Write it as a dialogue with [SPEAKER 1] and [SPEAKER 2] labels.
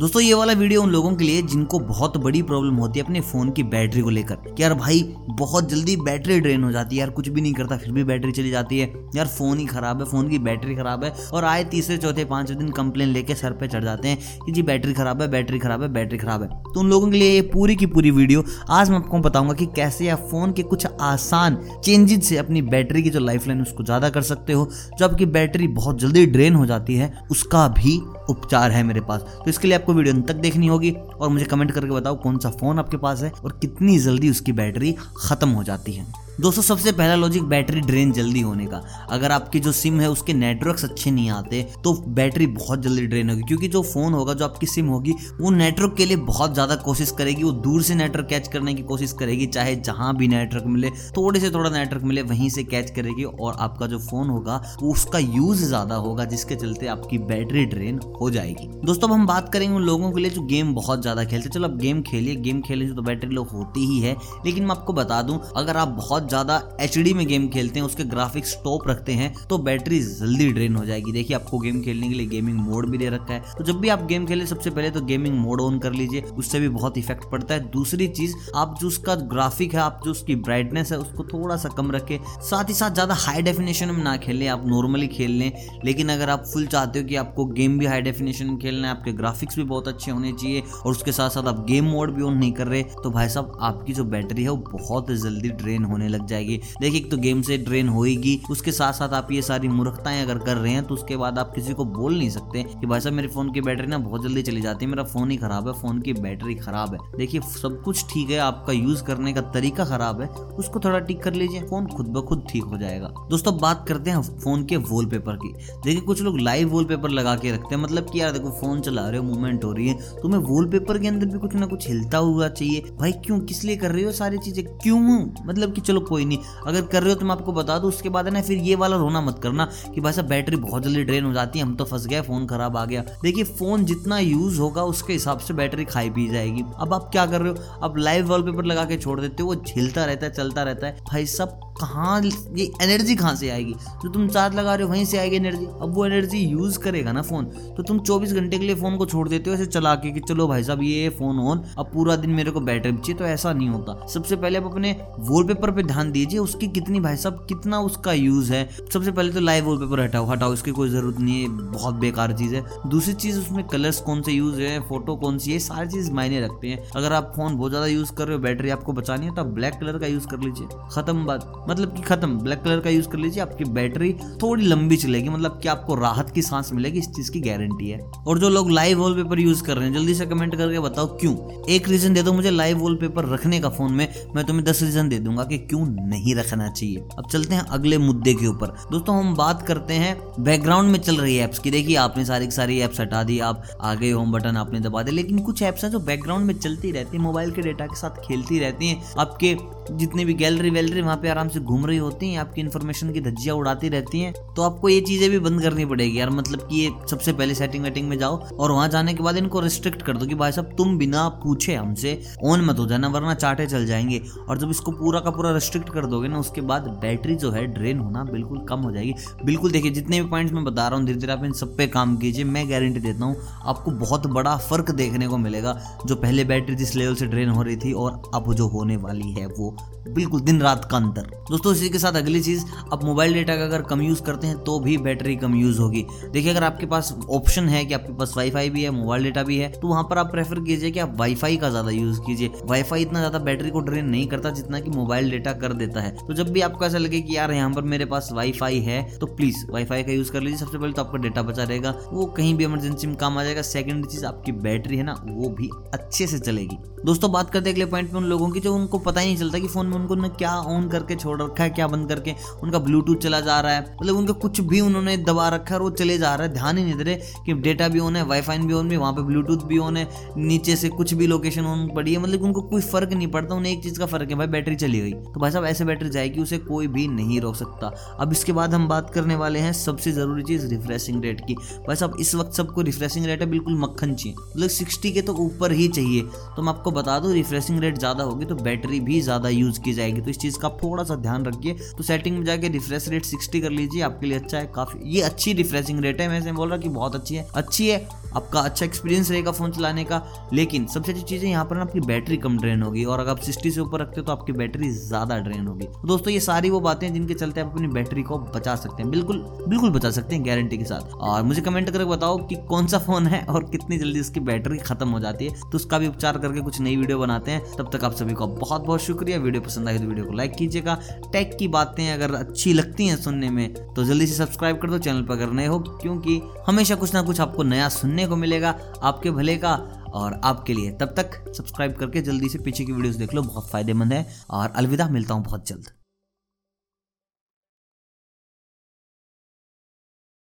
[SPEAKER 1] दोस्तों, ये वाला वीडियो उन लोगों के लिए जिनको बहुत बड़ी प्रॉब्लम होती है अपने फ़ोन की बैटरी को लेकर। कि यार भाई, बहुत जल्दी बैटरी ड्रेन हो जाती है। यार, कुछ भी नहीं करता, फिर भी बैटरी चली जाती है। यार फ़ोन ही खराब है फ़ोन की बैटरी खराब है। और आए तीसरे, चौथे, पाँचवें दिन कंप्लेन लेके सर पे चढ़ जाते हैं कि जी बैटरी खराब है बैटरी खराब है बैटरी खराब है। तो उन लोगों के लिए ये पूरी की पूरी वीडियो आज मैं आपको बताऊँगा कि कैसे आप फ़ोन के कुछ आसान चेंजेस से अपनी बैटरी की जो लाइफ लाइन उसको ज़्यादा कर सकते हो। जो आपकी बैटरी बहुत जल्दी ड्रेन हो जाती है, उसका भी उपचार है मेरे पास। तो इसके लिए आपको वीडियो अंत तक देखनी होगी और मुझे कमेंट करके बताओ कौन सा फ़ोन आपके पास है और कितनी जल्दी उसकी बैटरी ख़त्म हो जाती है। दोस्तों, सबसे पहला लॉजिक बैटरी ड्रेन जल्दी होने का। अगर आपकी जो सिम है, उसके नेटवर्क्स अच्छे नहीं आते तो बैटरी बहुत जल्दी ड्रेन होगी। क्योंकि जो फ़ोन होगा, जो आपकी सिम होगी, वो नेटवर्क के लिए बहुत ज़्यादा कोशिश करेगी। वो दूर से नेटवर्क कैच करने की कोशिश करेगी, चाहे जहाँ भी नेटवर्क मिले, थोड़े से थोड़ा नेटवर्क मिले, वहीं से कैच करेगी। और आपका जो फ़ोन होगा उसका यूज़ ज़्यादा होगा, जिसके चलते आपकी बैटरी ड्रेन हो जाएगी। दोस्तों, अब हम बात करेंगे उन लोगों के लिए जो गेम बहुत ज़्यादा खेलते चलो, अब गेम खेलिए। गेम खेलने से तो बैटरी लो होती ही है। लेकिन मैं आपको बता दूँ, अगर आप बहुत ज़्यादा एचडी में गेम खेलते हैं, उसके ग्राफिक्स टॉप रखते हैं तो बैटरी जल्दी ड्रेन हो जाएगी। देखिए, आपको गेम खेलने के लिए गेमिंग मोड भी दे रखा है। तो जब भी आप गेम खेले, सबसे पहले तो गेमिंग मोड ऑन कर लीजिए, उससे भी बहुत इफ़ेक्ट पड़ता है। दूसरी चीज़, आप जो उसका ग्राफिक है, आप जो उसकी ब्राइटनेस है, उसको थोड़ा सा कम रखें। साथ ही साथ ज़्यादा हाई डेफिनेशन में ना खेलें, आप नॉर्मली खेल लें। लेकिन अगर आप फुल चाहते हो कि आपको गेम भी हाई डेफिनेशन में खेलना है, आपके ग्राफिक्स भी बहुत अच्छे होने चाहिए, और उसके साथ साथ आप गेम मोड भी ऑन नहीं कर रहे तो भाई साहब, आपकी जो बैटरी है, वो बहुत जल्दी ड्रेन होने लग जाएगी। देखिए तो गेम से ड्रेन होगी उसके साथ साथ आप ये सारी मूर्खताएँ अगर कर रहे हैं तो उसके बाद आप किसी को बोल नहीं सकते कि भाई साहब, मेरे फ़ोन की बैटरी ना बहुत जल्दी चली जाती है, मेरा फ़ोन ही खराब है फ़ोन की बैटरी खराब है। देखिए, सब कुछ ठीक है, आपका यूज़ करने का तरीका खराब है, उसको थोड़ा ठीक कर लीजिए फ़ोन खुद ब खुद ठीक हो जाएगा। दोस्तों बात करते हैं फ़ोन के वॉलपेपर की। देखिए, कुछ लोग लाइव वॉलपेपर लगा के रखते हैं मतलब कि यार देखो फ़ोन चला रहे हो मूवमेंट हो रही है, तुम्हें वॉलपेपर के अंदर भी कुछ ना कुछ हिलता हुआ चाहिए। भाई, क्यों? किस लिए कर रहे हो सारी चीज़ें? क्यों? मतलब कि चलो कोई नहीं। अगर कर रहे हो तो मैं आपको बता दूँ, उसके बाद है ना, फिर ये वाला रोना मत करना कि भाई साहब, बैटरी बहुत जल्दी ड्रेन हो जाती है, हम तो फंस गए, फ़ोन खराब आ गया। देखिए, फ़ोन जितना यूज़ होगा, उसके हिसाब से बैटरी खाई पी जाएगी। अब आप क्या कर रहे हो? अब लाइव वॉलपेपर लगा के छोड़ देते हो, वो झिलता रहता है, चलता रहता है। भाई सब कहाँ ये एनर्जी कहाँ से आएगी? जो तुम चार्ज लगा रहे हो वहीं से आएगी एनर्जी अब वो एनर्जी यूज़ करेगा ना फ़ोन तो तुम 24 घंटे के लिए फ़ोन को छोड़ देते हो ऐसे चला के कि चलो भाई साहब ये फ़ोन ऑन अब पूरा दिन मेरे को बैटरी चाहिए तो ऐसा नहीं होता। सबसे पहले आप अपने वॉलपेपर पे ध्यान दीजिए, उसकी कितनी भाई साहब, कितना उसका यूज़ है। सबसे पहले तो लाइव वॉलपेपर हटाओ हटाओ, इसकी कोई ज़रूरत नहीं है, बहुत बेकार चीज़ है। दूसरी चीज़, उसमें कलर्स कौन से यूज़ है फ़ोटो कौन सी है सारी चीज़ मायने रखते हैं। अगर आप फ़ोन बहुत ज़्यादा यूज़ कर रहे हो बैटरी आपको बचानी है तो आप ब्लैक कलर का यूज़ कर लीजिए। खत्म बात। मतलब की खत्म। ब्लैक कलर का यूज़ कर लीजिए, आपकी बैटरी थोड़ी लंबी चलेगी मतलब कि आपको राहत की सांस मिलेगी, इस चीज़ की गारंटी है। और जो लोग लाइव वॉलपेपर यूज़ कर रहे हैं, जल्दी से कमेंट करके बताओ क्यों। एक रीजन दे दो मुझे लाइव वॉलपेपर रखने का फ़ोन में, मैं तुम्हें दस रीजन दे दूँगा कि क्यों नहीं रखना चाहिए। अब चलते हैं अगले मुद्दे के ऊपर। दोस्तों, हम बात करते हैं बैकग्राउंड में चल रही एप्स की। देखिए, आपने सारी सारी एप्स हटा दी, आप आगे होम बटन आपने दबा दिया, लेकिन कुछ एप्स हैं जो बैकग्राउंड में चलती रहती है मोबाइल के डेटा के साथ खेलती रहती हैं। आपके जितने भी गैलरी वैलरी वहाँ पे आराम से घूम रही होती हैं, आपकी इन्फॉर्मेशन की धज्जियाँ उड़ाती रहती हैं तो आपको ये चीज़ें भी बंद करनी पड़ेगी यार मतलब कि ये सबसे पहले सेटिंग वेटिंग में जाओ और वहाँ जाने के बाद इनको रिस्ट्रिक्ट कर दो कि भाई साहब तुम बिना पूछे हमसे ऑन मत हो जाना, वरना चाटे चल जाएँगे। और जब इसको पूरा का पूरा रिस्ट्रिक्ट कर दोगे ना, उसके बाद बैटरी जो है ड्रेन होना बिल्कुल कम हो जाएगी। बिल्कुल देखिए, जितने भी पॉइंट्स मैं बता रहा हूँ, धीरे धीरे आप इन सब पे काम कीजिए, मैं गारंटी देता हूँ आपको बहुत बड़ा फ़र्क देखने को मिलेगा, जो पहले बैटरी जिस लेवल से ड्रेन हो रही थी और अब जो होने वाली है वो। बिल्कुल दिन रात का अंतर। दोस्तों, इसी के साथ अगली चीज़ आप मोबाइल डेटा का अगर कम यूज़ करते हैं तो भी बैटरी कम यूज़ होगी। देखिए, अगर आपके पास ऑप्शन है कि आपके पास वाईफाई भी है मोबाइल डेटा भी है तो वहाँ पर आप प्रेफर कीजिए कि आप वाईफाई का ज़्यादा यूज़ कीजिए। वाईफाई इतना ज़्यादा बैटरी को ड्रेन नहीं करता जितना कि मोबाइल डेटा कर देता है। तो जब भी आपको ऐसा लगे कि यार, यहाँ पर मेरे पास वाईफाई है तो प्लीज़ वाईफाई का यूज़ कर लीजिए। सबसे पहले तो आपका डेटा बचा रहेगा। वो कहीं भी इमरजेंसी में काम आ जाएगा। सेकंड चीज़, आपकी बैटरी है ना, वो भी अच्छे से चलेगी। दोस्तों, बात करते अगले पॉइंट में उन लोगों की, जो उनको पता ही नहीं चलता कि फ़ोन में उनको ना क्या ऑन करके छोड़ रखा है, क्या बंद करके, उनका ब्लूटूथ चला जा रहा है। मतलब उनका कुछ भी उन्होंने दबा रखा है और वो चले जा रहा है। ध्यान ही नहीं दे रहे कि डेटा भी ऑन है वाईफाई भी ऑन है, वहाँ पे ब्लूटूथ भी ऑन है, नीचे से कुछ भी लोकेशन ऑन पड़ी है। मतलब उनको कोई फ़र्क नहीं पड़ता, उन्हें एक चीज़ का फ़र्क है, भाई बैटरी चली गई। तो भाई साहब, ऐसे बैटरी जाएगी, उसे कोई भी नहीं रोक सकता। अब इसके बाद हम बात करने वाले हैं सबसे ज़रूरी चीज़ रिफ्रेशिंग रेट की। भाई साहब, इस वक्त सबको रिफ्रेशिंग रेट है बिल्कुल मक्खन चाहिए। मतलब सिक्सटी के तो ऊपर ही चाहिए। तो मैं आपको बता दूँ रिफ्रेशिंग रेट ज़्यादा होगी तो बैटरी भी ज़्यादा यूज़ की जाएगी। तो इस चीज़ का थोड़ा सा ध्यान रखिए। तो सेटिंग में जाके रिफ्रेश रेट सिक्सटी कर लीजिए, आपके लिए अच्छा है। काफ़ी, ये अच्छी रिफ्रेशिंग रेट है। मैं बोल रहा कि बहुत अच्छी है। अच्छी है आपका अच्छा एक्सपीरियंस रहेगा फ़ोन चलाने का। लेकिन सबसे अच्छी चीज़ है, यहाँ पर ना आपकी बैटरी कम ड्रेन होगी और अगर आप सिक्सटी से ऊपर रखते हो तो आपकी बैटरी ज़्यादा ड्रेन होगी। तो दोस्तों, ये सारी वो बातें जिनके चलते आप अपनी बैटरी को बचा सकते हैं। बिल्कुल बिल्कुल बचा सकते हैं गारंटी के साथ। और मुझे कमेंट करके बताओ कि कौन सा फ़ोन है और कितनी जल्दी उसकी बैटरी खत्म हो जाती है। तो उसका भी उपचार करके कुछ नई वीडियो बनाते हैं। तब तक आप सभी को बहुत बहुत शुक्रिया। वीडियो पसंद आई तो वीडियो को लाइक कीजिएगा। टेक की बातें अगर अच्छी लगती हैं सुनने में तो जल्दी से सब्सक्राइब कर दो। चैनल पर अगर नए हो, क्योंकि हमेशा कुछ ना कुछ आपको नया सुनने को मिलेगा आपके भले का और आपके लिए। तब तक सब्सक्राइब करके जल्दी से पीछे की वीडियोस देख लो, बहुत फ़ायदेमंद है और अलविदा, मिलता हूँ बहुत जल्द।